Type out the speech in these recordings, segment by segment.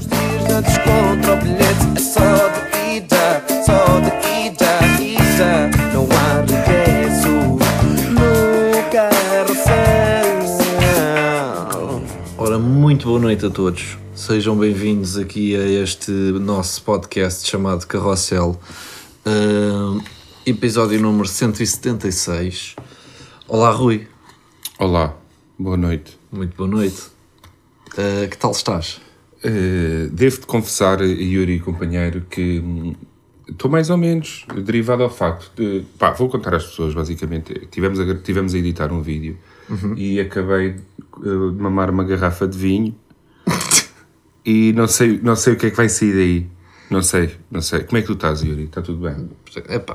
Uns dias antes contra o bilhete é só de ida, só de ida, ida. Não há regresso no carrossel. Ora, muito boa noite a todos. Sejam bem-vindos aqui a este nosso podcast chamado Carrossel, Ahn, episódio número 176. Olá, Rui. Olá, boa noite. Muito boa noite. Ah, que tal estás? Eh, Devo-te confessar, Yuri e companheiro, que hum, estou mais ou menos derivado ao facto de. Pá, vou contar às pessoas, basicamente. Tivemos a, tivemos a editar um vídeo e acabei eh, de mamar uma garrafa de vinho e não sei, não sei o que é que vai sair daí. Não sei, não sei. Como é que tu estás, Yuri? Está tudo bem?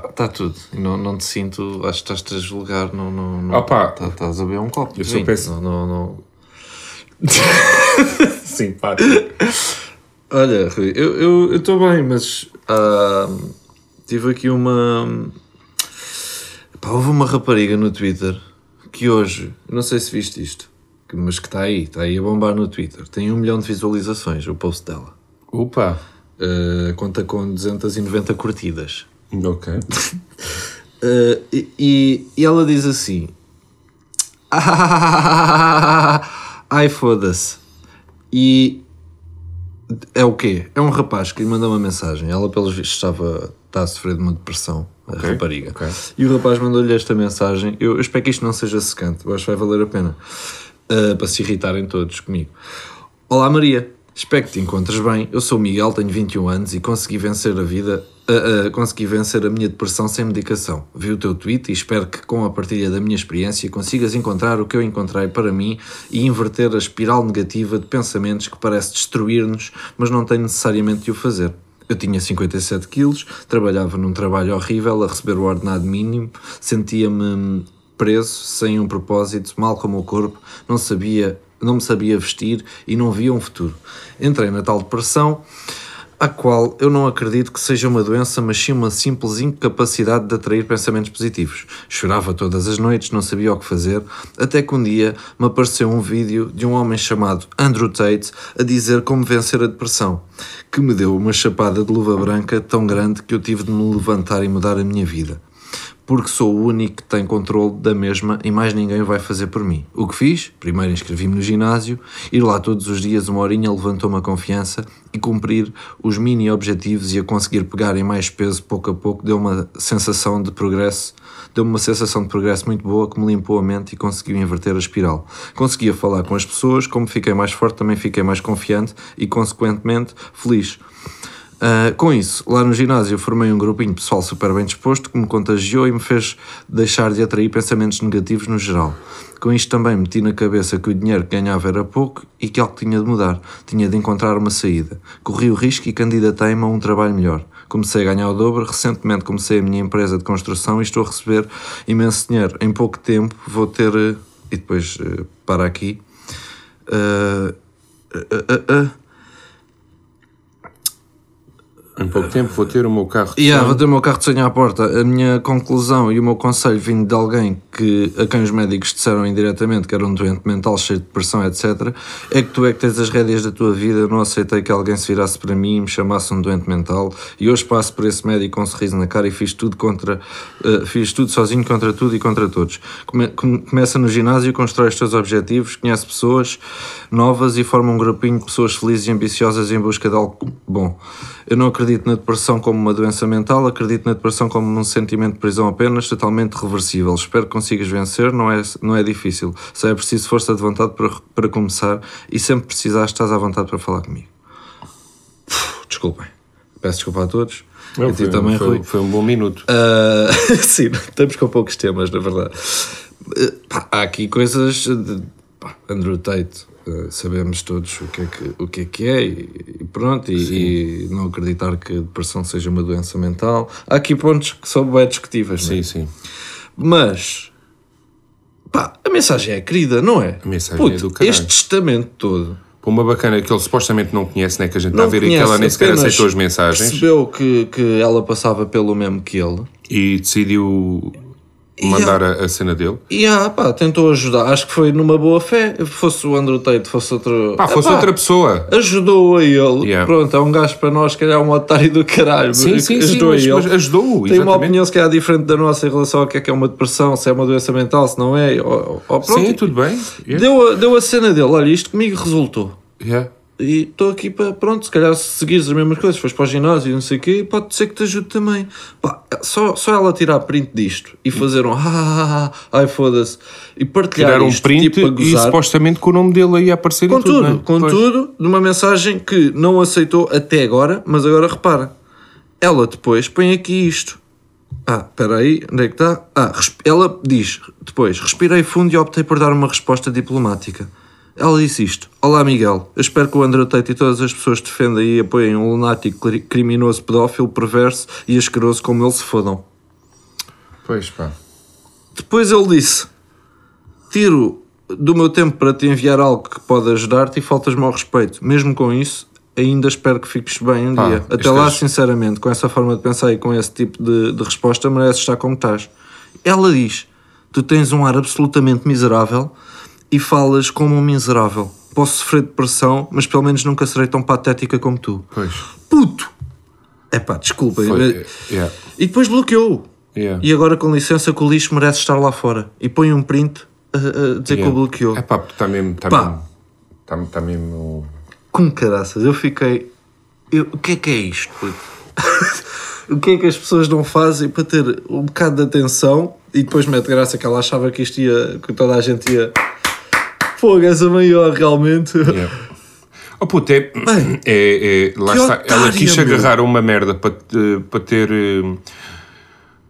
Está tudo. Não, não te sinto, acho que estás-te a julgar. Não, não, não, Opa. tá- Estás a beber um copo. Eu vinho. peço- Não, não, não. Simpático. Olha, Rui, eu estou bem, mas ah, tive aqui uma. Pá, houve uma rapariga no Twitter que hoje, não sei se viste isto, mas que está aí, está aí a bombar no Twitter. Tem um milhão de visualizações o post dela. Opa! Ah, conta com 290 curtidas. Ok. Uh, e, e- e ela diz assim: Ai foda-se. E é o quê? É um rapaz que lhe mandou uma mensagem. Ela, pelos vistos, estava está a sofrer de uma depressão, a Ok, rapariga. ok. E o rapaz mandou-lhe esta mensagem. Eu, eu espero que isto não seja secante, eu acho que vai valer a pena uh, para se irritarem todos comigo. Olá Maria, espero que te encontres bem. Eu sou o Miguel, tenho 21 anos e consegui vencer a vida, uh, consegui vencer a minha depressão sem medicação. Vi o teu tweet e espero que com a partilha da minha experiência consigas encontrar o que eu encontrei para mim e inverter a espiral negativa de pensamentos que parece destruir-nos, mas não tem necessariamente de o fazer. Eu tinha 57 quilos, trabalhava num trabalho horrível a receber o ordenado mínimo, sentia-me preso, sem um propósito, mal como o corpo, não sabia, não me sabia vestir e não via um futuro. Entrei na tal depressão, a qual eu não acredito que seja uma doença, mas sim uma simples incapacidade de atrair pensamentos positivos. Chorava todas as noites, não sabia o que fazer, até que um dia me apareceu um vídeo de um homem chamado Andrew Tate a dizer como vencer a depressão, que me deu uma chapada de luva branca tão grande que eu tive de me levantar e mudar a minha vida porque sou o único que tem controle da mesma e mais ninguém vai fazer por mim. O que fiz? Primeiro inscrevi-me no ginásio, ir lá todos os dias uma horinha levantou-me a confiança e cumprir os mini objetivos e a conseguir pegar em mais peso pouco a pouco deu uma sensação de progresso, deu-me uma sensação de progresso muito boa que me limpou a mente e conseguiu inverter a espiral. Conseguia falar com as pessoas, como fiquei mais forte também fiquei mais confiante e consequentemente feliz. Uh, com isso, lá no ginásio formei um grupinho pessoal super bem disposto que me contagiou e me fez deixar de atrair pensamentos negativos no geral. Com isto também meti na cabeça que o dinheiro que ganhava era pouco e que algo tinha de mudar, tinha de encontrar uma saída. Corri o risco e candidatei-me a um trabalho melhor. Comecei a ganhar o dobro, recentemente comecei a minha empresa de construção e estou a receber imenso dinheiro. Em pouco tempo vou ter. uh, E depois uh, para aqui. Uh, uh, Em pouco tempo vou ter o meu carro de Yeah, sonho. vou ter o meu carro de sonho à porta. A minha conclusão e o meu conselho vindo de alguém que, a quem os médicos disseram indiretamente que era um doente mental cheio de depressão, etc., é que tu é que tens as rédeas da tua vida. Eu não aceitei que alguém se virasse para mim e me chamasse um doente mental. E hoje passo por esse médico com um sorriso na cara e fiz tudo contra. eh, fiz tudo sozinho contra tudo e contra todos. Come- começa no ginásio, constrói os teus objetivos, conhece pessoas novas e forma um grupinho de pessoas felizes e ambiciosas em busca de algo bom. Eu não acredito na depressão como uma doença mental, acredito na depressão como um sentimento de prisão apenas, totalmente reversível. Espero que consigas vencer, não é, não é difícil. Só é preciso força de vontade para, para começar e sempre precisares estás à vontade para falar comigo. Desculpem. Peço desculpa a todos. Não, foi, também, foi- Rui. foi um bom minuto. Ah, sim, estamos com poucos temas, na verdade. Ah, pá, há aqui coisas. De, pá, Andrew Tate, sabemos todos o que é que, o que, é, que é e, e pronto, e, e não acreditar que a depressão seja uma doença mental. Há aqui pontos que são bem discutíveis, não é? Sim, sim. mas pá, a mensagem é querida, não é? A mensagem Puto, é do caralho. Este testamento todo Para uma bacana que ele supostamente não conhece, né? Que a gente está a ver e que conhece, ela nem sequer aceitou as mensagens Percebeu que, que ela passava pelo mesmo que ele. e decidiu mandar a, a cena dele. E ah, pá, tentou ajudar. Acho que foi numa boa fé. Fosse o Andrew Tate, fosse outro. Pá, fosse Epá, outra pessoa. Ajudou a ele. Yeah. Pronto, é um gajo para nós que é um otário do caralho. Sim, mas sim, sim, ajudou mas, a ele. mas ajudou-o, Tem uma exatamente. opinião se calhar diferente da nossa em relação ao que é que é uma depressão, se é uma doença mental, se não é. Ou, ou, pronto. Sim, tudo bem. Yeah. Deu, a, deu a cena dele. Olha, isto comigo resultou. Yeah. E estou aqui para, pronto, se calhar se seguires as mesmas coisas, fores para o ginásio e não sei o quê, pode ser que te ajude também. Pá, só, só ela tirar print disto e fazer um ah, ah, ah, ai foda-se e partilhar Tirar um isto, print tipo, a e gozar, supostamente com o nome dele aí a aparecer com tudo. tudo, né? com Pois. tudo, de uma mensagem que não aceitou até agora, mas agora repara, ela depois põe aqui isto. Ah, espera aí, onde é que está? Ah, ela diz depois, respirei fundo e optei por dar uma resposta diplomática. Ela disse isto. Olá, Miguel. Eu espero que o Andrew Tate e todas as pessoas que defendem e apoiem um lunático cri- criminoso, pedófilo, perverso e asqueroso como ele se fodam. Pois pá. Depois ele disse: Tiro do meu tempo para te enviar algo que pode ajudar-te e faltas-me ao respeito. Mesmo com isso, ainda espero que fiques bem um Pá, dia. Até lá, é- sinceramente, com essa forma de pensar e com esse tipo de, de resposta, mereces estar como estás. Ela diz: Tu tens um ar absolutamente miserável e falas como um miserável. Posso sofrer depressão, mas pelo menos nunca serei tão patética como tu. Pois. Puto! É pá, desculpa. Foi. Yeah. E depois bloqueou. Yeah. E agora, com licença, que o lixo merece estar lá fora. E põe um print a, a dizer que o bloqueou. É pá, está mesmo. Está Pá. mesmo. Está tá mesmo. Com caraças, eu fiquei. eu- o que é que é isto? puto? o que é que as pessoas não fazem para ter um bocado de atenção e depois mete graça que ela achava que isto ia. que toda a gente ia. Fogo, és a maior realmente. Yeah. Oh puto, é, é, é- lá está. Ela otária, quis meu. agarrar uma merda para, te- para ter. eh,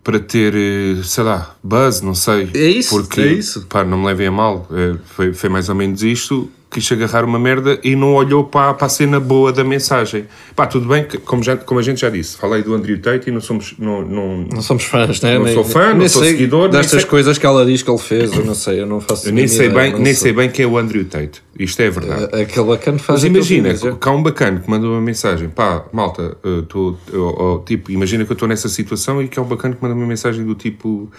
Para ter, eh, sei lá, buzz, não sei. É isso, Porque, é isso. Pá, não me levem a mal. eh, Foi, foi mais ou menos isto. Quis agarrar uma merda e não olhou para, para a cena boa da mensagem. Pá, tudo bem, que, como, já, como a gente já disse, falei do Andrew Tate e não somos. Não, não, Não somos fãs, né? Não Nem- sou fã, não nem sou sei seguidor, Destas sei- coisas que ela diz que ele fez, eu não sei, eu não faço eu nem, sei, ideia, bem, não nem sei. sei bem quem é o Andrew Tate. Isto é verdade. É- Aquele bacana faz Mas imagina, é. há um bacana que manda uma mensagem, pá, malta, eu tô, eu- eu- tipo, imagina que eu estou nessa situação e que há um bacana que manda uma mensagem do tipo,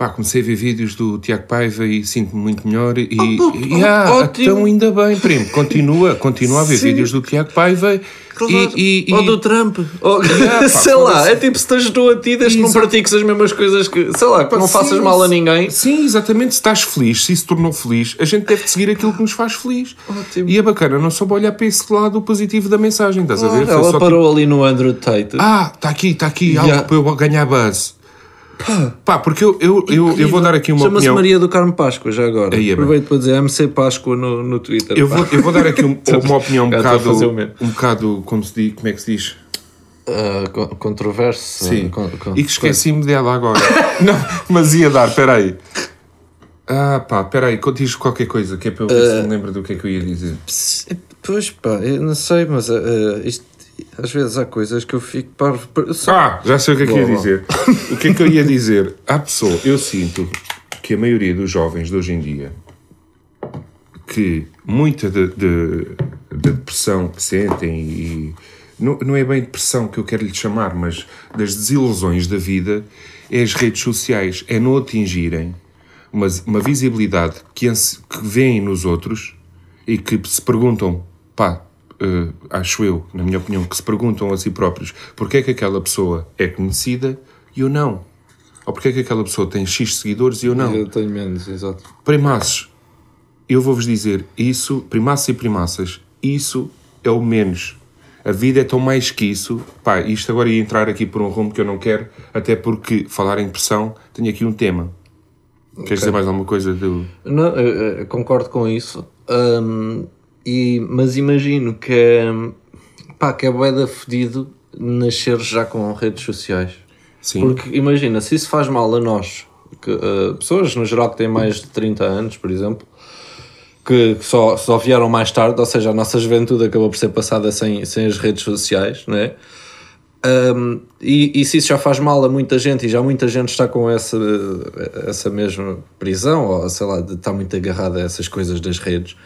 pá, comecei a ver vídeos do Tiago Paiva e sinto-me muito melhor e, puto, e ah, ótimo. então ainda bem, primo, continua, continua a ver Sim. vídeos do Tiago Paiva Claro. e, e, ou e- do Trump. Ou- Yeah, pá, sei lá, foda-se. é tipo se te ajudou a ti, desde que não pratiques as mesmas coisas que. Sei lá, que não Sim, faças mal a ninguém. Sim, exatamente. Se estás feliz, se isso tornou feliz, a gente deve seguir aquilo que nos faz feliz. Ótimo. E a bacana, não soube olhar para esse lado positivo da mensagem, estás a ver? Ela só tipo, parou ali no Andrew Tate. Ah, está aqui, está aqui, Yeah. algo para eu ganhar buzz. Pá, porque eu, eu, eu, eu vou dar aqui uma Chama-se opinião. Maria do Carmo Páscoa, já agora. Aí é bem. Aproveito para dizer MC Páscoa no, no Twitter. Eu pá. vou, eu vou dar aqui um- uma opinião um Já estou a fazer o bocado, mesmo. um bocado, como se diz, como é que se diz? Ah, con- controverso. Sim. Con- con- E que esqueci-me dela agora. não, mas ia dar, peraí. Ah, pá, peraí, diz qualquer coisa, que é para eu ver se me lembro do que é que eu ia dizer. Pois pá, eu não sei, mas ah, ah, isto, às vezes há coisas que eu fico parvo. só- Ah, já sei o que é que ia dizer. O que é que eu ia dizer? Há pessoa, eu sinto que a maioria dos jovens de hoje em dia, que muita de, de- da depressão que sentem e não, não é bem depressão que eu quero lhe chamar, mas das desilusões da vida, é as redes sociais, é não atingirem uma, uma visibilidade que, que veem nos outros e que se perguntam, pá, eh, acho eu, na minha opinião, que se perguntam a si próprios porque é que aquela pessoa é conhecida e eu não. Ou porque é que aquela pessoa tem X seguidores e eu não. Eu tenho menos, exato. Primaços, eu vou-vos dizer, isso, primaços e primaças, isso é o menos. A vida é tão mais que isso. Pá, isto agora ia entrar aqui por um rumo que eu não quero, até porque falar em pressão, tenho aqui um tema. Queres dizer mais alguma coisa do. Não, eu, eu concordo com isso. Hum, e, mas imagino que é, pá, que é boeda fedido nascer já com redes sociais. Sim. Porque imagina, se isso faz mal a nós, que, uh, pessoas no geral que têm mais de 30 anos, por exemplo, que, que só, só vieram mais tarde, ou seja, a nossa juventude acabou por ser passada sem, sem as redes sociais, não é? Um, e, e se isso já faz mal a muita gente e já muita gente está com essa, essa mesma prisão, ou sei lá, de estar muito agarrada a essas coisas das redes,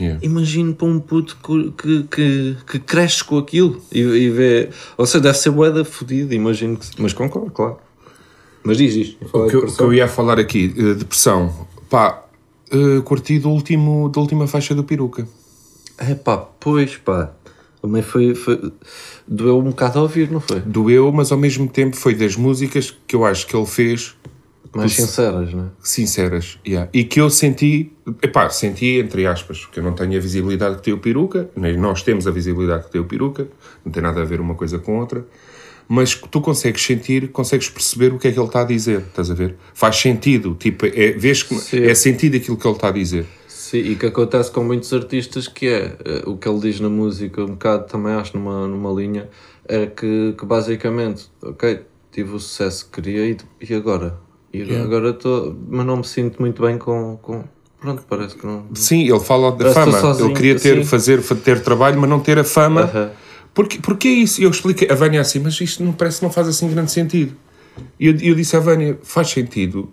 Yeah. imagino para um puto que, que, que, que cresce com aquilo e, e vê. Ou seja, deve ser boeda fodida, imagino que. Mas concordo, claro. Mas diz isto. O que, que eu ia falar aqui, eh, depressão, pá, eh, curti do último, da última faixa do peruca. É pá, pois pá. Também foi, foi. Doeu um bocado a ouvir, não foi? Doeu, mas ao mesmo tempo foi das músicas que eu acho que ele fez Mais sinceras, não é? sinceras. yeah. E que eu senti, epá, senti entre aspas, porque eu não tenho a visibilidade que tem o peruca, nem nós temos a visibilidade que tem o peruca, não tem nada a ver uma coisa com outra, mas que tu consegues sentir, consegues perceber o que é que ele está a dizer, estás a ver? Faz sentido, tipo, é, vês que Sim. é sentido aquilo que ele está a dizer. Sim, e que acontece com muitos artistas que é eh, o que ele diz na música, um bocado também acho numa, numa linha, é que, que basicamente, ok, tive o sucesso que queria e, e agora? E agora- agora estou, mas não me sinto muito bem com, com pronto, parece que não. Sim, ele fala da fama, sozinho, ele queria ter, fazer, ter trabalho, mas não ter a fama. Aham. Porque, porque é isso? Eu expliquei a Vânia assim, mas isto não parece não faz assim grande sentido. E eu, eu disse à Vânia, faz sentido.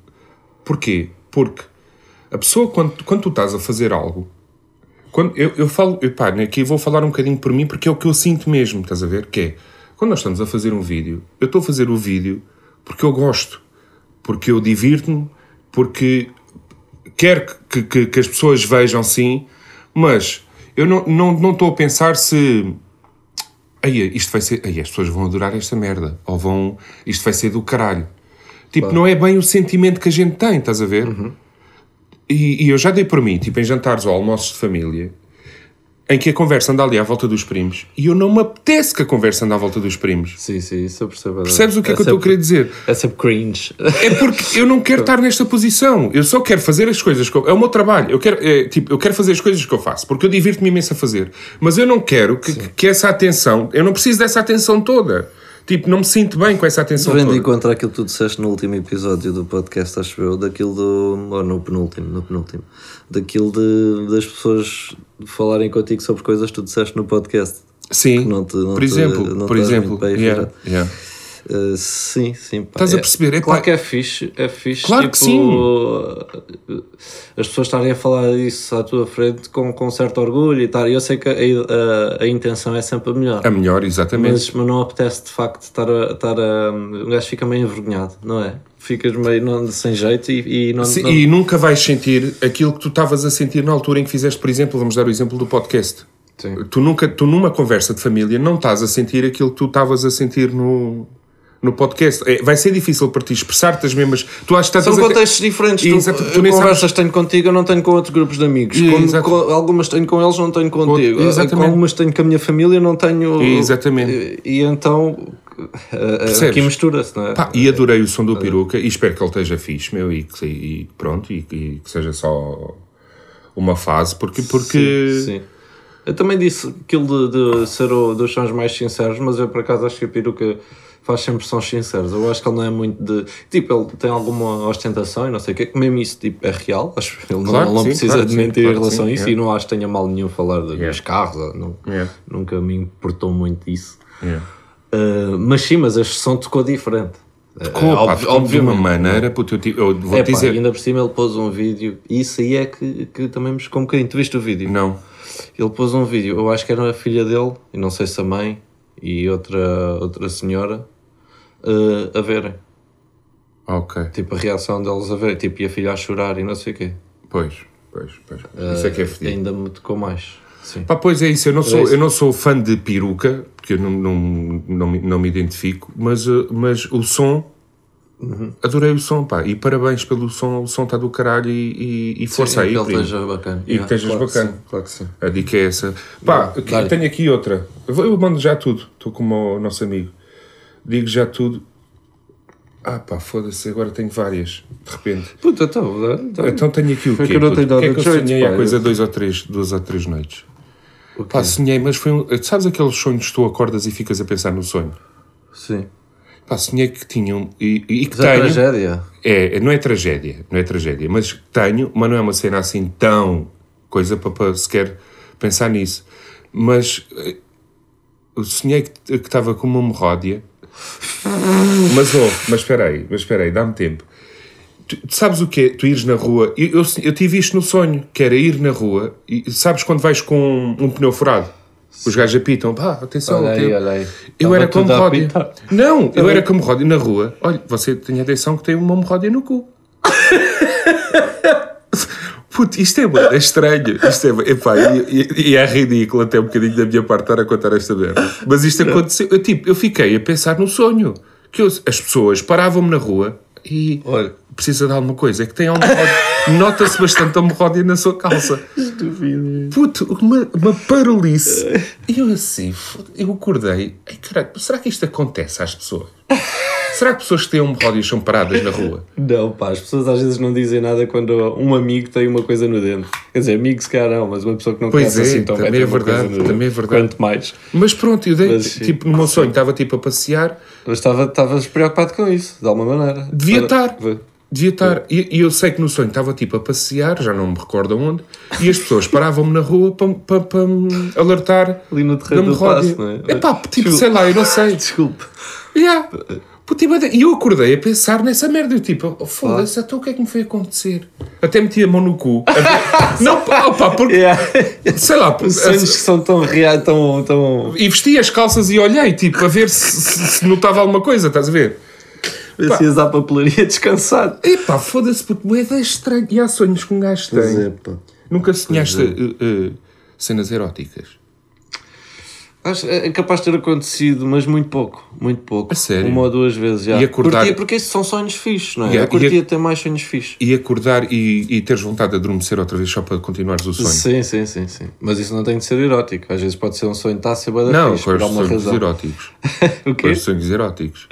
Porquê? Porque a pessoa, quando, quando tu estás a fazer algo, quando, eu, eu falo, eu, pá, aqui vou falar um bocadinho por mim, porque é o que eu sinto mesmo, estás a ver? Que é, quando nós estamos a fazer um vídeo, eu estou a fazer o vídeo porque eu gosto, porque eu divirto-me, porque quero que, que, que as pessoas vejam sim, mas eu não estou não, não a pensar se Aí, isto vai ser. Aí, as pessoas vão adorar esta merda. Ou vão. Isto vai ser do caralho. Tipo, não é bem o sentimento que a gente tem, estás a ver? E, e eu já dei por mim, tipo, em jantares ou almoços de família, em que a conversa anda ali à volta dos primos e eu não me apetece que a conversa ande à volta dos primos. Sim, sim, isso eu percebo. Percebes o que é, que eu estou a querer dizer? É sempre cringe. É porque eu não quero estar nesta posição. Eu só quero fazer as coisas que eu, É o meu trabalho. Eu quero, é, tipo, eu quero fazer as coisas que eu faço. Porque eu divirto-me imenso a fazer. Mas eu não quero que, que essa atenção... Eu não preciso dessa atenção toda. Tipo, não me sinto bem com essa atenção Vendo toda. contra aquilo que tu disseste no último episódio do podcast, acho eu, daquilo do. ou no penúltimo, no penúltimo, daquilo de, das pessoas falarem contigo sobre coisas que tu disseste no podcast. Sim, não te- não por te- exemplo. não por exemplo. yeah, yeah. Uh, sim, sim. pá. Estás a É- perceber? É claro pá- que é fixe, é fixe. Claro que tipo, As pessoas estarem a falar disso à tua frente com, com certo orgulho e tal. E eu sei que a, a, a intenção é sempre a melhor. A melhor, exatamente. Mas, mas não apetece de facto estar a. Estar a um gajo fica meio envergonhado, não é? Ficas meio não, sem jeito e, e não. Sim, não- E nunca vais sentir aquilo que tu estavas a sentir na altura em que fizeste, por exemplo, vamos dar o exemplo do podcast. Sim. Tu nunca, tu numa conversa de família não estás a sentir aquilo que tu estavas a sentir no, no podcast. É, vai ser difícil para ti expressar-te as mesmas. Tu achas que estás São contextos diferentes. Tu, Exato, tu conversas tenho contigo, eu não tenho com outros grupos de amigos. Com- com- algumas tenho com eles, não tenho contigo. Exatamente. Com algumas tenho com a minha família, não tenho. Exatamente. E, e então. eh, Percebes? Aqui mistura-se, não é? Pá, e adorei o som do peruca e espero que ele esteja fixe, meu, e que, e pronto, e, e que seja só uma fase, porque, porque Sim, sim. Eu também disse aquilo de, de ser o, dos sons mais sinceros, mas eu por acaso acho que a peruca faz sempre sons sinceros. Eu acho que ele não é muito de. Tipo, ele tem alguma ostentação e não sei o quê, que mesmo isso tipo, é real. Acho que ele não- Claro ele não, sim, precisa claro de mentir claro em relação sim, a isso é. e não acho que tenha mal nenhum falar de- Yeah. dos carros. Não, Yeah. Nunca me importou muito isso. Yeah. Uh, mas sim, mas este som tocou diferente. Tocou, Eh, pá, de uma maneira, puto, eu, ti- eu vou É te pá, dizer. ainda por cima ele pôs um vídeo, e isso aí é que, que também me chocou um bocadinho. Tu viste o vídeo? Não. Ele pôs um vídeo, eu acho que era a filha dele, e não sei se a mãe e outra, outra senhora eh, a verem. Ok. Tipo, a reação deles a ver, tipo, e a filha a chorar e não sei o quê. Pois, pois, pois. Isso é que é fedido. Ainda me tocou mais. Sim. Pá, pois é isso, eu não, sou, eu não sou fã de peruca, porque eu não, não, não, me, não me identifico, mas, eh, mas o som, Uhum. adorei o som, pá, e parabéns pelo som, o som está do caralho e, e, e força aí, que ele esteja bacana. E que estejas claro que bacana. sim, claro que sim. A dica é essa. Pá, que- tenho aqui outra. Eu, mando já tudo, estou como o nosso amigo. Digo já tudo. Ah pá, foda-se, agora tenho várias, de repente. Puta, então, dá- dá- Então tenho aqui o quê? que eu não tenho O que é dado que eu sonhei há coisa dois ou três, duas ou três noites? Pá, sonhei, mas foi um... Sabes aqueles sonhos que tu acordas e ficas a pensar no sonho? Sim. Pá, sonhei que tinham... E, e que Mas é tenho... tragédia. É, não é tragédia, não é tragédia, mas tenho, mas não é uma cena assim tão coisa para, para sequer pensar nisso. Mas eh, sonhei que que estava com uma hemorródia. Mas oh, mas espera aí, mas espera aí, dá-me tempo. Tu, sabes o que é? Tu ires na rua. Eu, eu, eu tive isto no sonho, que era ir na rua e sabes quando vais com um, pneu furado? Os gajos apitam, pá, atenção. Olha aí, olha aí. Eu Estava era como apitar. Não, eu era como Ródia na rua. Olha, você tem atenção que tem uma hemorródia no cu. Puto, isto é bué estranho. Isto é, epá, e, e- e é ridículo até um bocadinho da minha parte estar a contar esta merda. Mas isto aconteceu. Eu, tipo, eu fiquei a pensar no sonho. Que eu- as pessoas paravam-me na rua e Olha. precisa de alguma coisa. É que tem hemorródia. Nota-se bastante a hemorródia na sua calça. Puto, uma, uma parolice. E eu assim, eu acordei. Ei, caralho, será que isto acontece às pessoas? Será que pessoas que têm hemorródias são paradas na rua? Não, pá, as pessoas às vezes não dizem nada quando um amigo tem uma coisa no dente. Quer dizer, amigo se calhar não, mas uma pessoa que não Pois conhece é, assim tão também é verdade, também é verdade. Quanto mais. Mas pronto, eu dei, Mas tipo, no meu sonho, estava tipo a passear, Mas estava- estavas preocupado com isso, de alguma maneira. devia estar. Devia estar. E, eu sei que no sonho estava tipo a passear, já não me recordo aonde, e as pessoas paravam-me na rua para, para me alertar Ali no terreno do passo, não é? Epá, tipo, Desculpa. sei lá, eu não sei. Desculpe. Yeah. E eu acordei a pensar nessa merda. Eu tipo, oh, foda-se, então o que é que me foi acontecer? Até meti a mão no cu. A ver- não, pá, porque, Yeah. sei lá, pô, Sonhos que são tão reais, tão. tão... e vesti as calças e olhei, tipo, a ver se, se- se notava alguma coisa, estás a ver? Parecias à papelaria descansado. Epá, foda-se, puto, moeda estranha. E há sonhos que um gajo tem. É, pá. Nunca sonhaste uh, uh, cenas eróticas? Acho, é capaz de ter acontecido, mas muito pouco. Muito pouco. A sério? Uma ou duas vezes já. E acordar- Curtia, porque esses são sonhos fixes, não é? Yeah, Eu curtia e a- ter mais sonhos fixes. E acordar e, e teres vontade de adormecer outra vez só para continuares o sonho? Sim, sim, sim, sim. Mas isso não tem de ser erótico. Às vezes pode ser um sonho que está a ser bada Não, alguma sonhos razão. eróticos. o quê? os sonhos eróticos.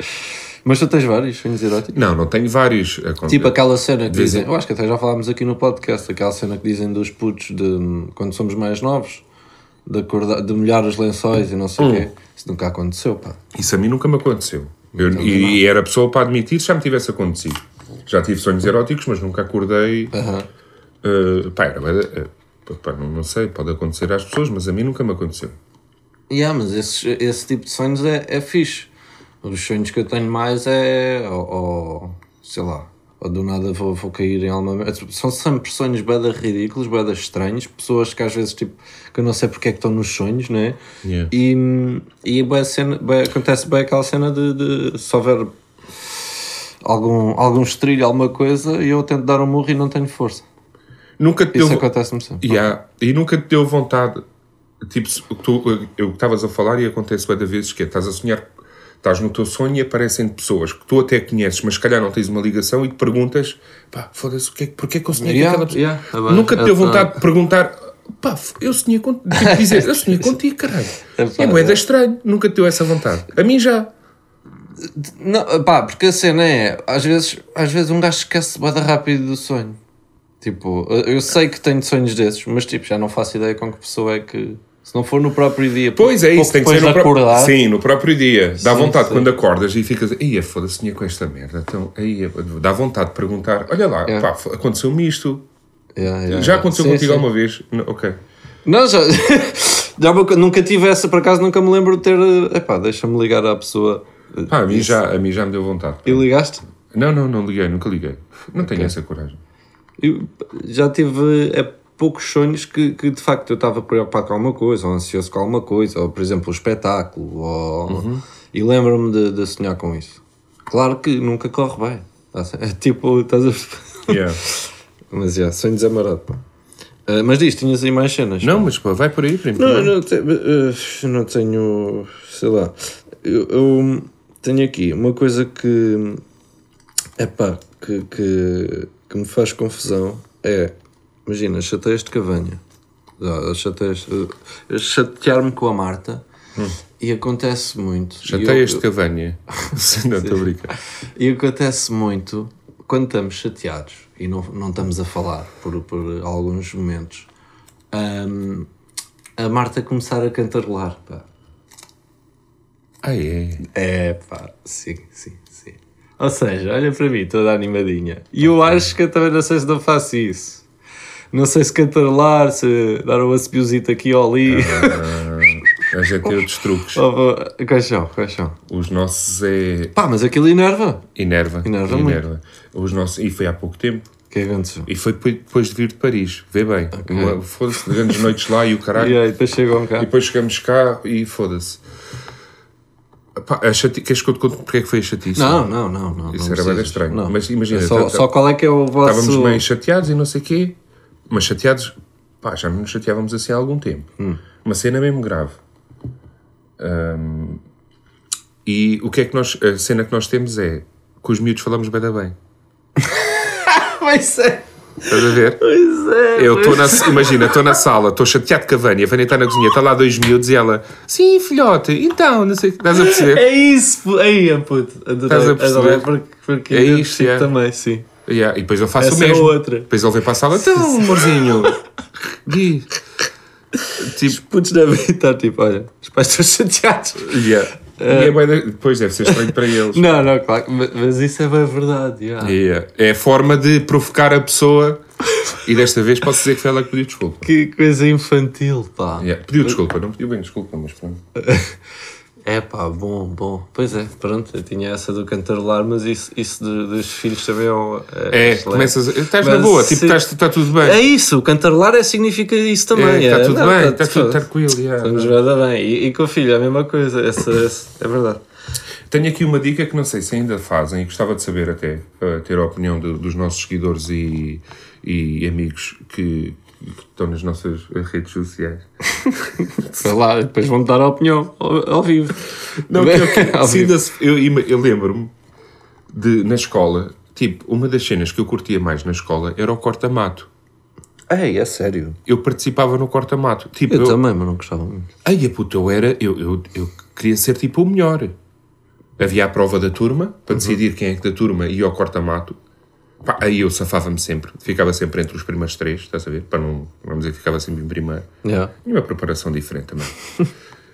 Mas tu tens vários sonhos eróticos? Não, não tenho vários. Aconte- Tipo aquela cena que dizem, em- eu acho que até já falámos aqui no podcast, aquela cena que dizem dos putos de quando somos mais novos, de, acordar, de molhar os lençóis e não sei o Hum. quê. Isso nunca aconteceu, pá. Isso a mim nunca me aconteceu. Eu- e, e era pessoa para admitir se já me tivesse acontecido. Já tive sonhos eróticos, mas nunca acordei. Aham. Uh, pá, era, uh, pá, não, não sei, pode acontecer às pessoas, mas a mim nunca me aconteceu. Yeah, mas esse, esse tipo de sonhos é, é fixe. Os sonhos que eu tenho mais é. Ou, ou, sei lá. Ou do nada vou, vou cair em alguma. merda. São sempre sonhos bada ridículos, bada estranhos. Pessoas que às vezes, tipo, que eu não sei porque é que estão nos sonhos, né? Yeah. E, e bué cena, bué- acontece bem aquela cena de, de se houver algum, algum estrilho, alguma coisa, e eu tento dar um murro e não tenho força. Nunca te Isso deu, acontece-me sempre. Yeah. E nunca te deu vontade, tipo, tu, eu estavas a falar e acontece várias vezes que é, estás a sonhar, estás no teu sonho e aparecem pessoas que tu até conheces, mas se calhar não tens uma ligação e te perguntas, pá, foda-se, que é, porque é que eu sonhei Yeah, com aquela pessoa? yeah, nunca te deu vontade de perguntar, pá, eu sonhei contigo, tipo, dizer, eu sonhei contigo, caralho. É moeda é. estranho, nunca te deu essa vontade. A mim já. Não, pá, porque a cena é, às vezes, às vezes um gajo esquece bada rápido do sonho. Tipo, eu sei que tenho sonhos desses, mas tipo, já não faço ideia com que pessoa é que. Se não for no próprio dia, Pois é isso, tem que ser no próprio Sim, no próprio dia. Dá Sim, vontade sim. quando acordas e ficas. Ia, foda-se, sonhei com esta merda. Então, aí, dá vontade de perguntar: olha lá, É. pá, aconteceu-me isto. Yeah, yeah, Já aconteceu Sim, contigo alguma vez? Não, ok. Não, já. já nunca tive essa, por acaso nunca me lembro de ter. Epá, deixa-me ligar à pessoa. eh, Pá, a mim, isso. já, a mim já me deu vontade. E ligaste? Não, não, não liguei, nunca liguei. Não tenho essa coragem. Eu já tive é, poucos sonhos que, que de facto eu estava preocupado com alguma coisa, ou ansioso com alguma coisa, ou por exemplo, um espetáculo, ou... Uhum. e lembro-me de, de sonhar com isso. Claro que nunca corre bem. É tipo, estás a Yeah. Mas já, sonhos é marado, pá. Ah, mas diz, tinhas aí mais cenas? não, mas pá, vai por aí, primo. Não, não, te- eh, não tenho. Sei lá. Eu, eu tenho aqui uma coisa que. É pá, que, que, que me faz confusão. É. Imagina, chateias de cavanha. Ah, chateias. eh, Chatear-me com a Marta. E acontece muito. E Chateias eu- de cavanha. não, estou a brincar. e acontece muito quando estamos chateados e não, não estamos a falar por, por alguns momentos. hum, a Marta começar a cantarolar. Pá. Ah, é. É pá, sim, sim, sim. Ou seja, olha para mim, toda animadinha. E eu acho que eu também não sei se não faço isso. Não sei se cantarolar, se dar um aspiozito aqui ou ali. A gente tem outros truques. Quais são? Quais são? Os nossos é. Pá, mas aquilo enerva. Enerva. Enerva muito. Os nossos... E foi há pouco tempo. que é que aconteceu? E foi depois- de vir de Paris. Vê bem. Uma- Foda-se, grandes noites lá e o caralho. E aí, depois chegam cá. E depois chegamos cá e foda-se. Pá, a chati... Queres que eu te conte porque é que foi a chatice? Não, não, não. não Isso não era bem estranho. Não. Mas imagina, É só, tá- só qual é que é o vosso... Estávamos meio chateados e não sei o quê. Mas chateados, pá, já não nos chateávamos assim há algum tempo. Hum. Uma cena mesmo grave. Ahm, e o que é que nós. A cena que nós temos é. Com os miúdos falamos bem da bem. Pois é. Estás a ver? Pois é. Eu estou na. Imagina, estou na sala, estou chateado com a Vânia. A Vânia está na cozinha, está lá dois miúdos e ela. Sim, filhote, então, não sei. Estás a perceber? É isso, aí, é puto. Adorei, Estás a perceber? adorei porque, porque É isto, percebo é. também, sim. Yeah, E depois eu faço Essa o é mesmo. outra. Depois ele vem para a sala. Então, amorzinho. Diz. Tipo, Putos devem estar tipo, olha, os pais estão chateados. Yeah. E é da- depois deve ser estranho para eles. Não, não, claro, mas, mas isso é bem verdade. yeah. Yeah. É a forma de provocar a pessoa e desta vez posso dizer que foi ela que pediu desculpa. Que coisa infantil, pá. Yeah. Pediu desculpa, não pediu bem desculpa, mas pronto. É pá, bom, bom. Pois é, pronto, eu tinha essa do cantarolar, mas isso, isso de- dos filhos também é. É, excelente. começas. Estás na boa, tipo, estás, está tudo bem. É isso, o cantarolar é, significa isso também. É, está tudo não, bem, tá- está tudo tranquilo. yeah. Estamos bem, bem. E, e com o filho, é a mesma coisa, essa, essa- é verdade. Tenho aqui uma dica que não sei se ainda fazem e gostava de saber até, para ter a opinião do- dos nossos seguidores e, e amigos que estão nas nossas redes sociais. Sei lá, depois vão dar a opinião ao, ao vivo. Não, eu, que- ainda se- eu, eu lembro-me de, na escola, tipo, uma das cenas que eu curtia mais na escola era o corta-mato. Ei, é sério. Eu participava no corta-mato. Tipo, Eu, eu, também, mas não gostava muito. Ai, a puta, eu era. Eu, eu, eu queria ser tipo o melhor. Havia a prova da turma, para decidir quem é que da turma ia ao corta-mato. Pá, aí eu safava-me sempre. Ficava sempre entre os primeiros três, estás a ver? Para não. Vamos dizer que ficava sempre em primeiro. Yeah. E uma preparação diferente também.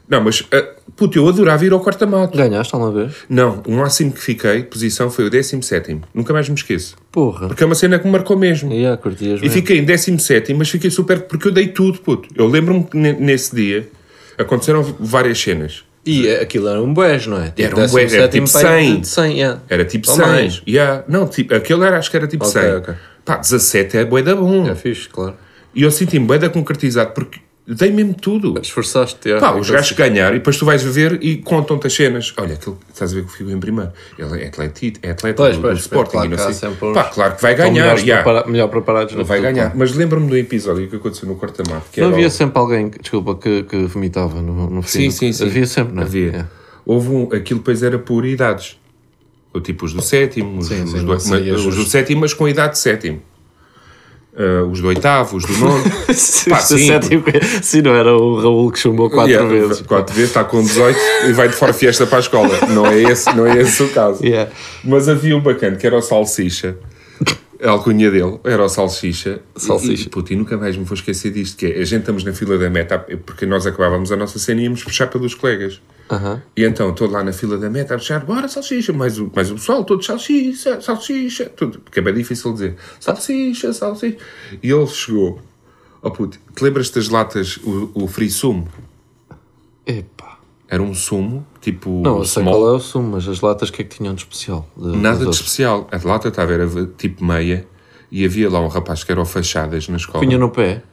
não, mas. Uh, puta, eu adorava ir ao corta-mato. Ganhaste alguma vez? Não, o máximo que fiquei, posição, foi o 17. Nunca mais me esqueço. Porra. Porque é uma cena que me marcou mesmo. Yeah, curtias E mesmo. fiquei em 17, mas fiquei super. Porque eu dei tudo, puto. Eu lembro-me que ne- nesse dia aconteceram várias cenas. E aquilo era um bués, não é? Era um bués, era tipo 17 100. de 100, yeah. Era tipo Ou 100. mais. Yeah. Não, tipo, aquele era, acho que era tipo Ok, 100. ok. Pá, 17 é bué da bom. É fixe, claro. E eu senti-me bué da concretizado porque dei mesmo tudo. Esforçaste, yeah. Pá, os gajos ganharam e depois tu vais ver e contam-te as cenas. Olha, aquele, estás a ver que ficou em primeiro. Ele é atleta, é atleta Pois, do, pois, do Sporting claro e não que sei. Pá, claro que vai ganhar. yeah. prepara- melhor preparados no vai futuro, ganhar. Mas lembro-me do episódio que aconteceu no que Não havia o- sempre alguém, que- desculpa, que, que vomitava no, no fim? Sim, sim, sim. Havia sempre, não é? Havia. Yeah. Houve um, aquilo depois era por idades. Tipo os do sétimo, os, Sim, os sim, do, as- os do sétimo, mas com idade de sétimo. Ah, os do oitavo, os do nono. Pá, sim. sétimo, sim, não era o Raul que chumbou quatro Yeah, vezes. Quatro vezes, está com 18 e vai de fora fiesta para a escola. Não é esse, não é esse o caso. Yeah. Mas havia um bacana que era o Salsicha. A alcunha dele era o Salsicha. Salsicha. E, puto, e nunca mais me vou esquecer disto: que é a gente estamos na fila da meta, porque nós acabávamos a nossa cena e íamos puxar pelos colegas. Aham. E então estou lá na fila da meta a puxar, bora salsicha, mais o, mais o pessoal, todo salsicha, salsicha, tudo, porque é bem difícil dizer salsicha, salsicha. E ele chegou, oh puto, te lembras das latas, o, o free sumo? Epá. Era um sumo, tipo Não, eu sei small, qual é o sumo, mas as latas o que é que tinham de especial? De- nada de especial. A lata estava, era tipo meia, e havia lá um rapaz que era o Fachadas na escola. Punha no pé?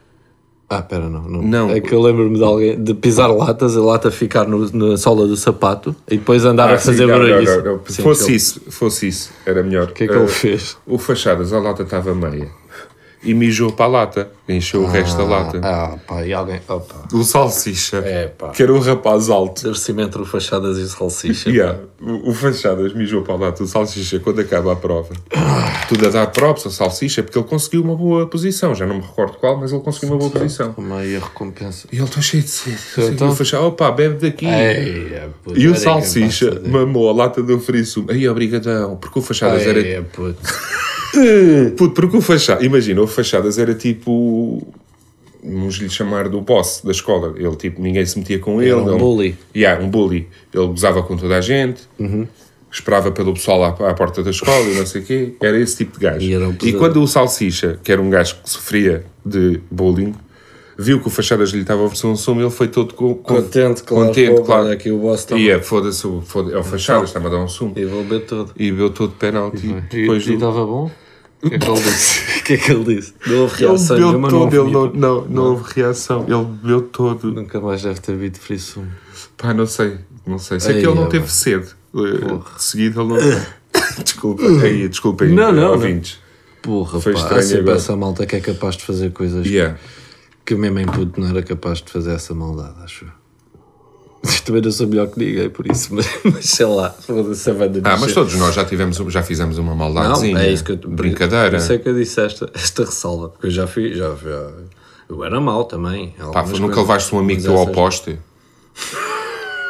Ah, pera, não. Não. Não. É que eu lembro-me de alguém de pisar latas, a lata ficar no- na sola do sapato e depois andar Ah, a fazer sim, não, barulho. não, não, não. Sim, fosse isso, fosse isso, era melhor. O que é que Ah, ele fez? O Fachadas, a lata estava meia. E mijou para a lata, encheu o resto da lata. Ah, pá, e alguém. Opa. O salsicha, É, pá. que era um rapaz alto. Deve-se entre o fachadas e o salsicha. Yeah, o, o Fachadas mijou para a lata, o salsicha, quando acaba a prova. Tudo a dar props ao salsicha, porque ele conseguiu uma boa posição. Já não me recordo qual, mas ele conseguiu uma boa posição. Como aí a recompensa. E ele está cheio de sede. Então- o Fachadas, opa, bebe daqui. Ei, é, puto, E o era salsicha mamou a lata do friso. Aí, obrigadão. Porque o Fachadas Ei, era é, puto. Puto, porque o Fachadas, imagina, o Fachadas era tipo, vamos lhe chamar do boss da escola. Ele, tipo, ninguém se metia com ele. Era um ele- bully. Yeah, um bully. Ele gozava com toda a gente, esperava pelo pessoal à, à porta da escola e não sei o quê. Era esse tipo de gajo. E um e quando o Salsicha, que era um gajo que sofria de bullying, viu que o Fachadas lhe estava a oferecer um sumo, ele foi todo co- co- Contente, claro. contente, pô, claro. Aqui o boss também. E é, foda-se, o- foda é o Fachadas, está-me a dar um sumo. E vou beber todo. E bebeu todo penalti. E Depois e do- estava bom? O que é que ele disse? O que é que ele disse? Não houve Ele reação bebeu nenhuma, todo, houve ele não, não, não houve reação. Ele bebeu todo. Nunca mais deve ter havido frissumo. Pá, não sei, não sei. Sei Ei, que ele não é teve bem. sede. Eh, De seguida ele não. Desculpa, aí, desculpem, Não, não, ouvintes. Porra, Foi pá, há estranho sempre agora. essa malta que é capaz de fazer coisas Yeah. que mesmo em puto não era capaz de fazer essa maldade, acho eu. Também não sou melhor que ninguém, por isso, mas, mas sei lá, foda-se a banda Ah, mas todos nós já, tivemos, já fizemos uma Não, maldadezinha. é isso que eu Brincadeira. Por isso é que eu disse esta, esta ressalva, porque eu já fui, já, já eu era mau também. Pá, nunca levaste um amigo teu ao poste?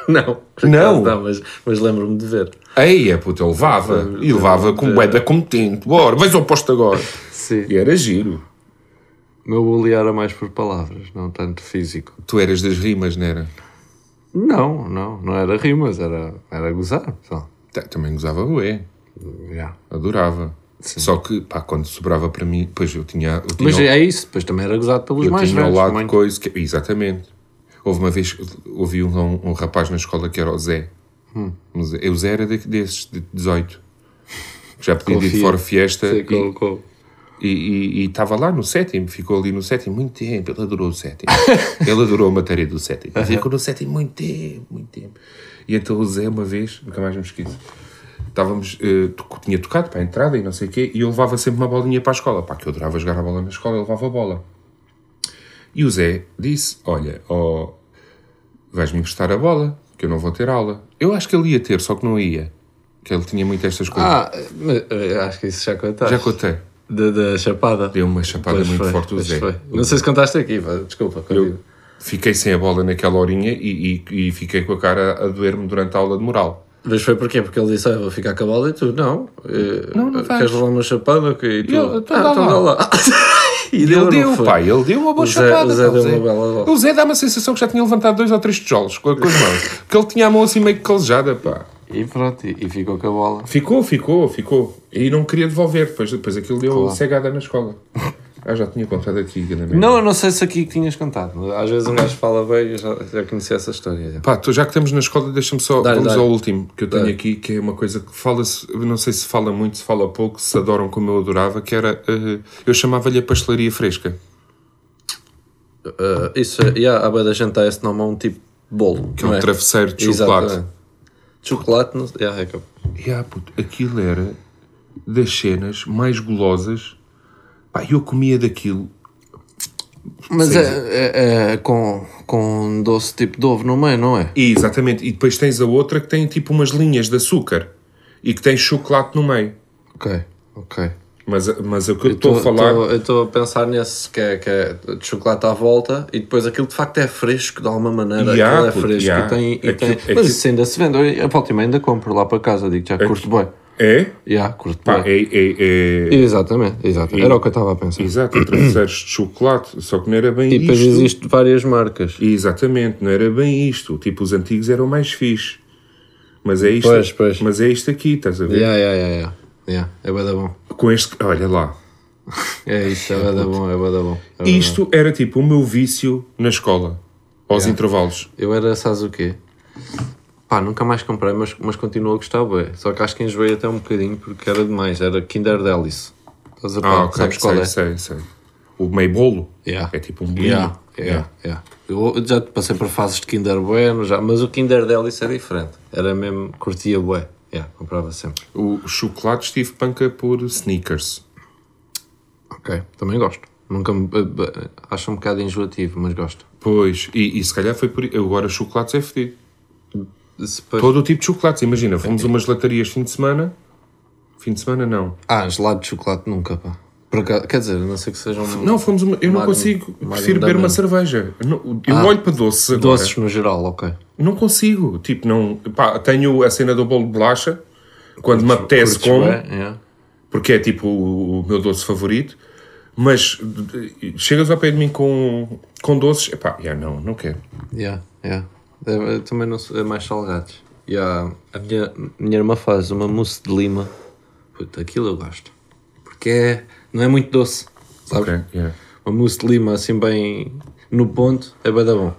Não, Não? não, mas, mas lembro-me de ver. Ei, é puto, eu levava. E levava com boeda competente. Bora, vais ao posto agora. Sim. E era giro. Meu bullying era mais por palavras, não tanto físico. Tu eras das rimas, não era? Não, não, não era rimas, era, era gozar. Só. Tá, Também gozava bué. Já. Adorava. Só que, pá, quando sobrava para mim, pois eu tinha. Eu tinha Mas é isso, depois também era gozado pelos eu mais tinha ao velhos. lado também. coisa que. Exatamente. Houve uma vez, ouvi um, um, um rapaz na escola que era o Zé. Hum. O Zé, era de- desses, de 18. Já podia ir fora fiesta Sei e- qual- qual. E estava lá no sétimo, ficou ali no sétimo muito tempo. Ele adorou o sétimo. ele adorou a matéria do sétimo. Ficou no sétimo muito tempo, muito tempo. E então o Zé, uma vez, nunca mais me esqueço, estávamos, to- tinha tocado para a entrada e não sei o quê, e eu levava sempre uma bolinha para a escola. Pá, que eu adorava jogar a bola na escola, eu levava a bola. E o Zé disse: Olha, ó, vais-me emprestar a bola, que eu não vou ter aula. Eu acho que ele ia ter, só que não ia. Que ele tinha muito estas coisas. Ah, eh, acho que isso já contaste. Já contei. Da, da chapada. Deu uma chapada Pois muito foi, forte o Zé. foi. Não sei se contaste aqui, desculpa. Eu fiquei sem a bola naquela horinha e, e, e fiquei com a cara a doer-me durante a aula de moral. Mas foi porquê? Porque ele disse, ah, vou ficar com a bola e tu, não. eh, Não, não. Queres levar uma chapada? E tu, eu, então ah, dá então lá." dá lá. e E ele deu, pai, ele deu uma boa Zé- chapada. o Zé deu uma bela bola. O Zé dá uma sensação que já tinha levantado dois ou três tijolos com, com as mãos. que ele tinha a mão assim meio que calejada, pá. E pronto, e, e ficou com a bola. Ficou, ficou, ficou. E não queria devolver, depois, depois aquilo deu Claro. cegada na escola. Ah, já tinha contado aqui, Não, eu não sei se aqui que tinhas contado. Às vezes um gajo fala bem, eu já, já conheci essa história. já. Pá, tu- já que estamos na escola, deixa-me só. Dá-lhe, vamos dá-lhe. ao último que eu tenho Dá-lhe. aqui, que é uma coisa que fala-se. eu Não sei se fala muito, se fala pouco, se adoram como eu adorava, que era. eh, eu chamava-lhe a pastelaria fresca. Uh, isso, é- yeah, bem da gente dá esse nome a um tipo de bolo. Que é um travesseiro de chocolate. Chocolate, não yeah, é que- E ah, puto, aquilo era das cenas mais golosas. Pá, eu comia daquilo. Mas é, é- é com, com doce tipo de ovo no meio, não é? E, exatamente. E depois tens a outra que tem tipo umas linhas de açúcar e que tem chocolate no meio. Ok, ok. Mas, mas o que eu estou a falar. tô- eu estou a pensar nesse que é, que é de chocolate à volta e depois aquilo de facto é fresco de alguma maneira. Aquilo é fresco yeah. e tem. E Aquilo- tem aquilo- Mas isso ainda se vende. Eu, a volta e meia ainda compro lá para casa, digo já, curto bem. É? Yeah, curto Pá, bem. é, é, é- Exatamente, exatamente. Era o que eu estava a pensar. Exato, travesseiros de chocolate, só que não era bem E depois isto. existem várias marcas. Exatamente, não era bem isto. Tipo, os antigos eram mais fixe. Mas é isto, Pois, pois. Mas é isto aqui, estás a ver? Yeah, yeah, yeah, yeah. Yeah. É bada bom. Com este, olha lá. É isso, é bada bom, é bada bom. É bada Isto era tipo o meu vício na escola, aos Yeah. intervalos. Eu era, sabes o quê? Pá, nunca mais comprei, mas, mas continuo a gostar bem. Só que acho que enjoei até um bocadinho porque era demais. Era Kinder Delice. Estás a Ah, par? ok, Sabes qual sei, é? sei, sei. O meio bolo Yeah. é tipo um bolinho. Yeah, yeah, yeah. Eu já passei por fases de Kinder Bueno, já, mas o Kinder Delice é diferente. Era mesmo, curtia bué. Yeah, comprava sempre. O chocolate estive panca por sneakers. Ok, também gosto. Nunca me, eh, eh, acho um bocado enjoativo, mas gosto. Pois, e, e se calhar foi por Agora chocolates é fedido. Depois- Todo o tipo de chocolates. Imagina, fomos a umas latarias fim de semana. Fim de semana não. Ah, gelado de chocolate nunca, pá. Acaso, quer dizer, a não sei que sejam Não, fomos uma, eu não consigo. Prefiro beber uma cerveja. Eu Ah, olho para doces agora. doces no geral, ok. Não consigo. Tipo, não. Pá, tenho a cena do bolo de bolacha. Quando me apetece como. bué? Yeah. Porque é tipo o, o meu doce favorito. Mas chegas ao pé de mim com, com doces. Epá, já não, não quero. Yeah, yeah. É, eu também não sou, é mais salgados. Yeah. A minha, minha irmã faz uma mousse de lima. Puta, aquilo eu gosto. Porque é, não é muito doce, sabes? Ok, yeah. Uma mousse de lima assim bem no ponto, é bem da bom.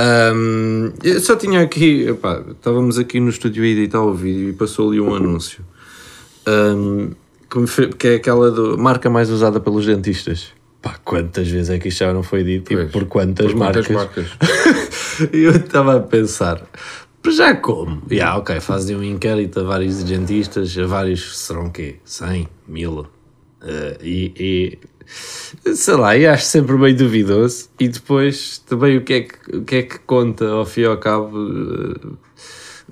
Ahm, eu só tinha aqui, epá, estávamos aqui no estúdio a editar o vídeo e passou ali um anúncio. Ahm, que, é aquela do, marca mais usada pelos dentistas. Pá, quantas vezes é que isto já não foi dito? Pois. por quantas Por quantas marcas? marcas? E eu estava a pensar, mas já como? Yeah, ok, fazem um inquérito a vários dentistas, a vários, serão o quê? 100, 1000? Eh, e, e, sei lá, e acho sempre meio duvidoso. E depois também o que é que, o que, é que conta, ao fim e ao cabo, eh,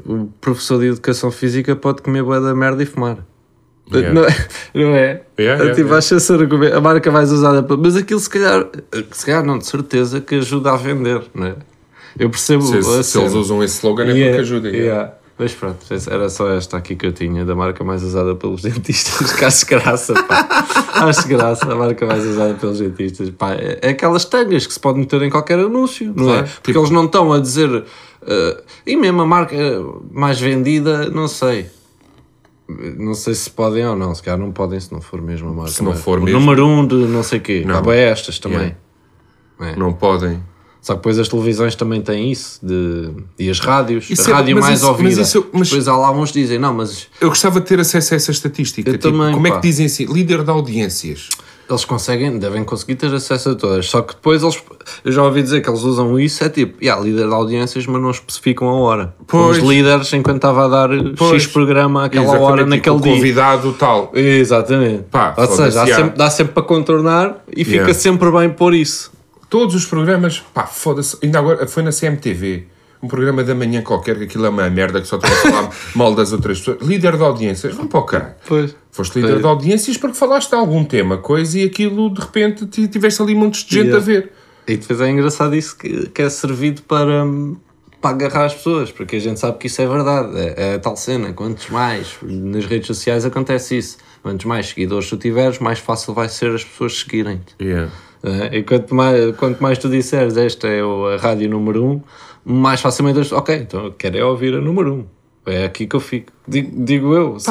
o professor de educação física pode comer boa da merda e fumar. Yeah. Não, é- não é? Yeah, yeah, tipo, yeah. acho esse argumento, a marca mais usada. Mas aquilo, se calhar, se calhar não, de certeza, que ajuda a vender, não é? Eu percebo. Se, se eles usam esse slogan é porque ajuda. yeah. Mas pronto, era só esta aqui que eu tinha, da marca mais usada pelos dentistas. Que acho graça, pá. Acho graça, a marca mais usada pelos dentistas. Pá, é é aquelas tangas que se pode meter em qualquer anúncio, não Claro, é? Porque eles não estão a dizer. eh, e mesmo a marca mais vendida, não sei. Não sei se podem ou não, se calhar não podem se não for mesmo a marca. Se não for mesmo. Número um de não sei quê. Não. Não. é estas também. Yeah. É. Não podem. Só que depois as televisões também têm isso, de, e as rádios, Isso a é- rádio mas mais isso- mas ouvida. isso- mas- Depois há lá uns dizem, não, mas Eu gostava de ter acesso a essa estatística. Eu tipo, também, como é pá. que dizem assim? Líder de audiências. eles conseguem, devem conseguir ter acesso a todas. Só que depois eles, eu já ouvi dizer que eles usam isso, é tipo, yeah, líder de audiências, mas não especificam a hora. Pois. Os líderes, enquanto estava a dar Pois. X programa àquela Exatamente, hora, tipo, naquele o dia. convidado tal. Exatamente. Pá, Ou seja, yeah. sempre, dá sempre para contornar e fica Yeah. sempre bem por isso. Todos os programas, pá, foda-se. Ainda agora foi na CMTV. Um programa da manhã qualquer, que aquilo é uma merda, que só estão a falar mal das outras pessoas. Líder de audiências, vão para o caralho. Pois. Foste líder Pois. de audiências porque falaste de algum tema, coisa, e aquilo de repente ti- tiveste ali montes de gente Yeah. a ver. E depois é engraçado isso que, que é servido para, para agarrar as pessoas, porque a gente sabe que isso é verdade. É, é tal cena. Quantos mais nas redes sociais acontece isso. Quantos mais seguidores tu tiveres, mais fácil vai ser as pessoas seguirem. Yeah. E quanto mais, quanto mais tu disseres esta é a rádio número 1, um, mais facilmente as ok, então eu quero é ouvir a número 1. Um. É aqui que eu fico. Digo, digo eu. se-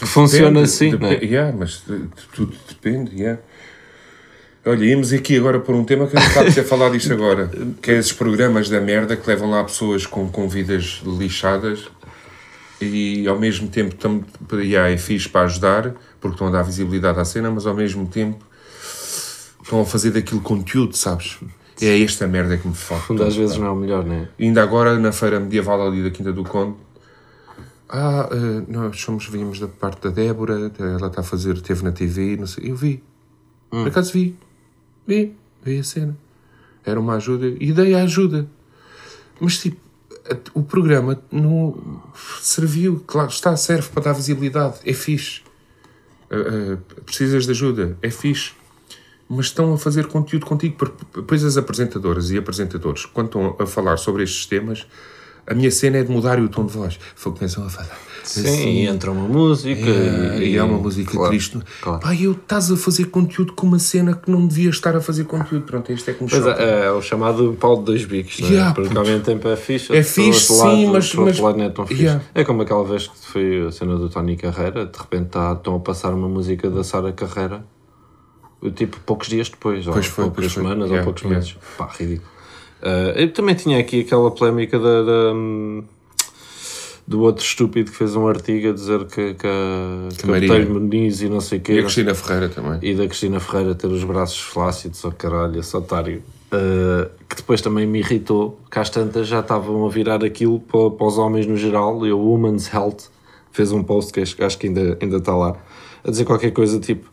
que funciona Depende, assim. é? depe- yeah, mas tudo depende, yeah. Olha, íamos aqui agora por um tema que eu não estava a ter falado disto agora, que é esses programas da merda que levam lá pessoas com, com vidas lixadas e ao mesmo tempo tam, yeah, é fixe para ajudar, porque estão a dar visibilidade à cena, mas ao mesmo tempo estão a fazer daquilo conteúdo, sabes? É esta merda que me fode. Fundo, às vezes não é o melhor, não é? Ainda agora na feira medieval ali da Quinta do Conde, ah, eh, nós somos, vimos da parte da Débora, ela está a fazer, teve na TV, não sei, eu vi, por acaso vi, vi, vi a cena, era uma ajuda, e dei a ajuda, mas tipo, o programa não serviu, claro, está, serve para dar visibilidade, é fixe, Ah, ah, precisas de ajuda, é fixe, mas estão a fazer conteúdo contigo. porque Depois as apresentadoras e apresentadores, quando estão a falar sobre estes temas, a minha cena é de mudar o tom de voz. Foi começam a falar. Sim, assim, e entra uma música. e, e há uma música claro, triste. claro. Pá, eu estás a fazer conteúdo com uma cena que não devia estar a fazer conteúdo. Pronto, isto é me Pois é, é o chamado pau de dois bicos, é? Yeah, porque puto. ao mesmo tempo é fixe, É fixe, lado- sim, mas- mas- lado não é tão fixe. Yeah. É como aquela vez que foi a cena do Tony Carreira, de repente tá, estão a passar uma música da Sara Carreira, tipo poucos dias depois, Pois ou foi, poucas pois foi. semanas, Yeah, ou poucos yeah. meses. Pá, ridículo. Ah, eu também tinha aqui aquela polémica da, da, do outro estúpido que fez um artigo a dizer que, que, a- que a. Botelho Muniz e não sei o quê. E a Cristina Ferreira também. E da Cristina Ferreira ter os braços flácidos, oh caralho, esse otário. Uh, que depois também me irritou, que às tantas já estavam a virar aquilo para, para os homens no geral, e o Women's Health fez um post que acho, acho que ainda, ainda está lá, a dizer qualquer coisa tipo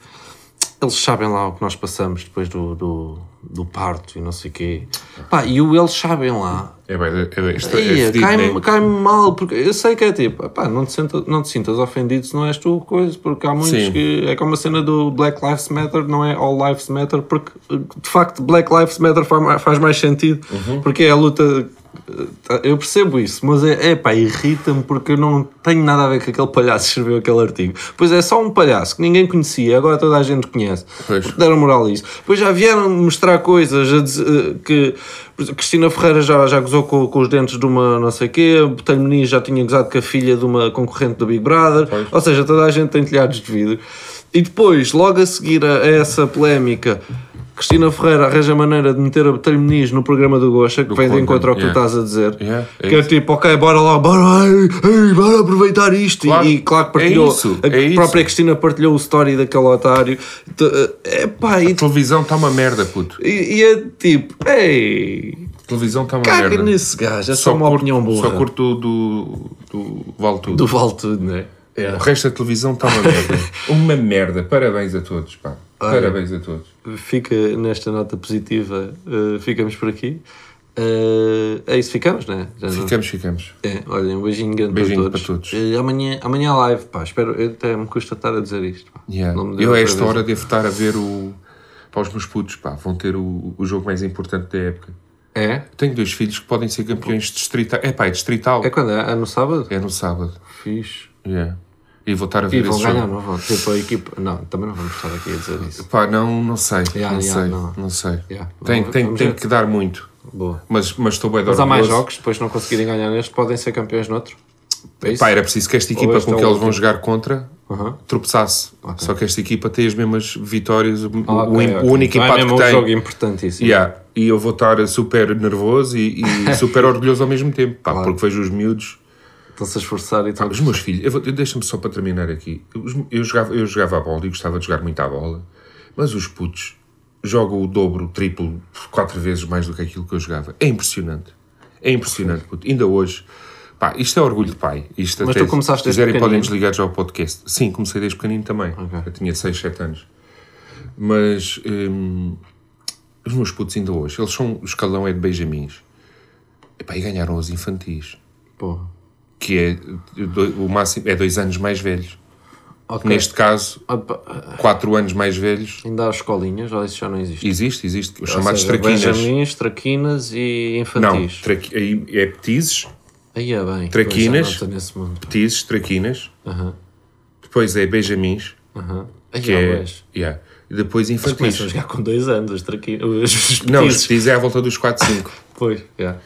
eles sabem lá o que nós passamos depois do, do, do parto e não sei o quê. Pá, e o eles sabem lá É, bem, é, é, isto é cai-me né? cai mal, porque eu sei que é tipo, pá, não te, senta, não te sintas ofendido se não és tu coisa, porque há muitos Sim. que é como a cena do Black Lives Matter, não é All Lives Matter, porque de facto Black Lives Matter faz mais, faz mais sentido, Uhum. porque é a luta. Eu percebo isso, mas é, é pá, irrita-me porque eu não tenho nada a ver com aquele palhaço que escreveu aquele artigo. Pois é só um palhaço que ninguém conhecia, agora toda a gente conhece. Pois. Porque deram moral a isso. Depois já vieram mostrar coisas a dizer, eh, que Cristina Ferreira já, já gozou com, com os dentes de uma não sei quê, Botelho Muniz já tinha gozado com a filha de uma concorrente do Big Brother, Pois. ou seja, toda a gente tem telhados de vidro. E depois, logo a seguir a, a essa polémica, Cristina Ferreira arranja maneira de meter a Botelho Muniz no programa do Gocha, que vem de encontro ao que yeah. tu estás a dizer. Yeah, é que é isso. tipo, ok, bora lá, bora, ei, ei, bora aproveitar isto. Claro, e, e claro que é partilhou. isso, a é isso. própria Cristina partilhou o story daquele otário. É pá, e, A televisão está uma merda, puto. e, e é tipo, ei, A televisão está uma caga merda. nesse gajo, é só, uma curto- opinião boa. Só curto do, do Vale Tudo. Do vale tudo, não é? O resto da televisão está uma merda. uma merda. Parabéns a todos, pá. Parabéns a todos. Fica nesta nota positiva, eh, ficamos por aqui. Eh, é isso, ficamos, não é? Já não- Ficamos, ficamos. É, olhem, um beijinho grande Beijinho para todos. para todos. Eh, amanhã, amanhã live, pá, espero, eu até me custa estar a dizer isto. Yeah. Eu a esta vez. hora devo estar a ver o. Para os meus putos, pá, vão ter o, o jogo mais importante da época. É? Tenho dois filhos que podem ser campeões distritais. É pá, é distrital. É quando? É, é no sábado? É no sábado. Fixe. Yeah. E vou estar a E ver vão esse ganhar, jogo. não vão? Tipo, a equipa. Não, também não vamos estar aqui a dizer isso. Pá, não, não sei. Yeah, não, yeah, sei não. não. sei. Yeah. Tem, Vamos- tem, vamos tem que dar muito. Boa. Mas, mas estou bem Mas há mais jogos, depois não conseguirem ganhar neste, podem ser campeões noutro. É? Pá, era preciso que esta equipa com é que eles vão jogar contra Aham. tropeçasse. Só que esta equipa tem as mesmas vitórias. O, Ah, o- ok, o ok. único Então empate é que um tem. jogo importantíssimo. Yeah. E eu vou estar super nervoso e, e super orgulhoso ao mesmo tempo. Pá, Claro. Porque vejo os miúdos. Estão-se a esforçar e tal. os meus filhos, deixa-me só para terminar aqui. Eu jogava, eu jogava a bola e gostava de jogar muito à bola, mas os putos jogam o dobro, o triplo, quatro vezes mais do que aquilo que eu jogava. É impressionante. É impressionante, puto. Ainda hoje. Pá, isto é orgulho de pai. Isto Mas até, tu começaste desde quiserem, podem pequenino? desligar já o podcast. Sim, comecei desde pequenino também. Ok. Eu tinha 6, 7 anos. Mas hum, os meus putos ainda hoje, eles são, o escalão é de Benjamins. Epá, e ganharam os infantis Porra. Que é o máximo é dois anos mais velhos. Ok. Neste caso, Ah, pá, quatro anos mais velhos. Ainda há escolinhas, ou isso já não existe? Existe, existe. Os Ou chamados seja, traquinas. Benjamins, traquinas e Não, infantis. traqui, aí é petizes, Aí é bem. Traquinas. Já não petizes, traquinas. Aham, Depois é benjamins, aham. Aí que é, yeah. E depois Eles começam a infantis. jogar com dois anos, os traquinas. Os Não, os petizes é à volta dos 4, 5. Pois, yeah.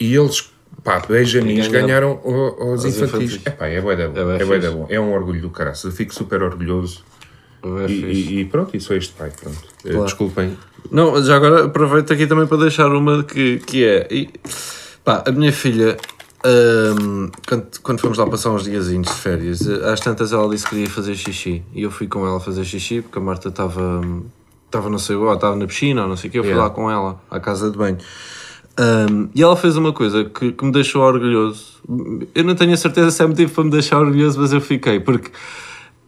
E eles, pá, benjamins ganharam os os infantis. infantis. É pá, é bué da bom. É É da bom. É um orgulho do caraças. Eu fico super orgulhoso. É E, e- e pronto, e sou este pai. Pronto. Eh, Desculpem. Não, já agora aproveito aqui também para deixar uma que, que é. e, pá, a minha filha, hum, quando, quando fomos lá passar uns diazinhos de férias, eh, às tantas ela disse que queria fazer xixi. E eu fui com ela fazer xixi porque a Marta estava. Estava não sei, estava na piscina ou não sei o que, eu fui Yeah. lá com ela à casa de banho. Hum, e ela fez uma coisa que, que me deixou orgulhoso. Eu não tenho a certeza se é motivo para me deixar orgulhoso, mas eu fiquei, porque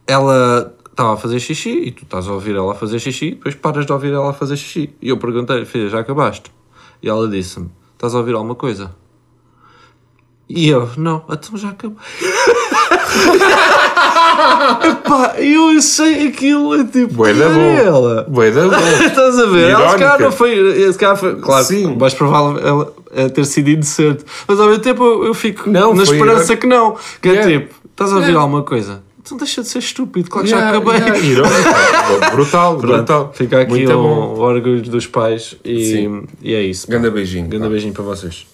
ela estava a fazer xixi e tu estás a ouvir ela a fazer xixi, depois paras de ouvir ela a fazer xixi. E eu perguntei, filha, já acabaste? E ela disse-me, estás a ouvir alguma coisa? E eu, não, então já acabei. Epá, eu achei aquilo, é tipo, Bué da ela. Bué da bom. Estás a ver? Ela se calhar não foi. Se calhar foi claro, Sim. mais provável ela, é ter sido indecente. Mas ao mesmo tempo eu, eu fico Não, na esperança que não. Que Yeah. é tipo, estás a ouvir Yeah. alguma coisa? Então deixa de ser estúpido, claro que Yeah, já acabei. yeah, irónico. brutal, brutal. Fica aqui Muito um bom. orgulho dos pais e, Sim. e é isso. Ganda beijinho. Grande pá. beijinho para vocês.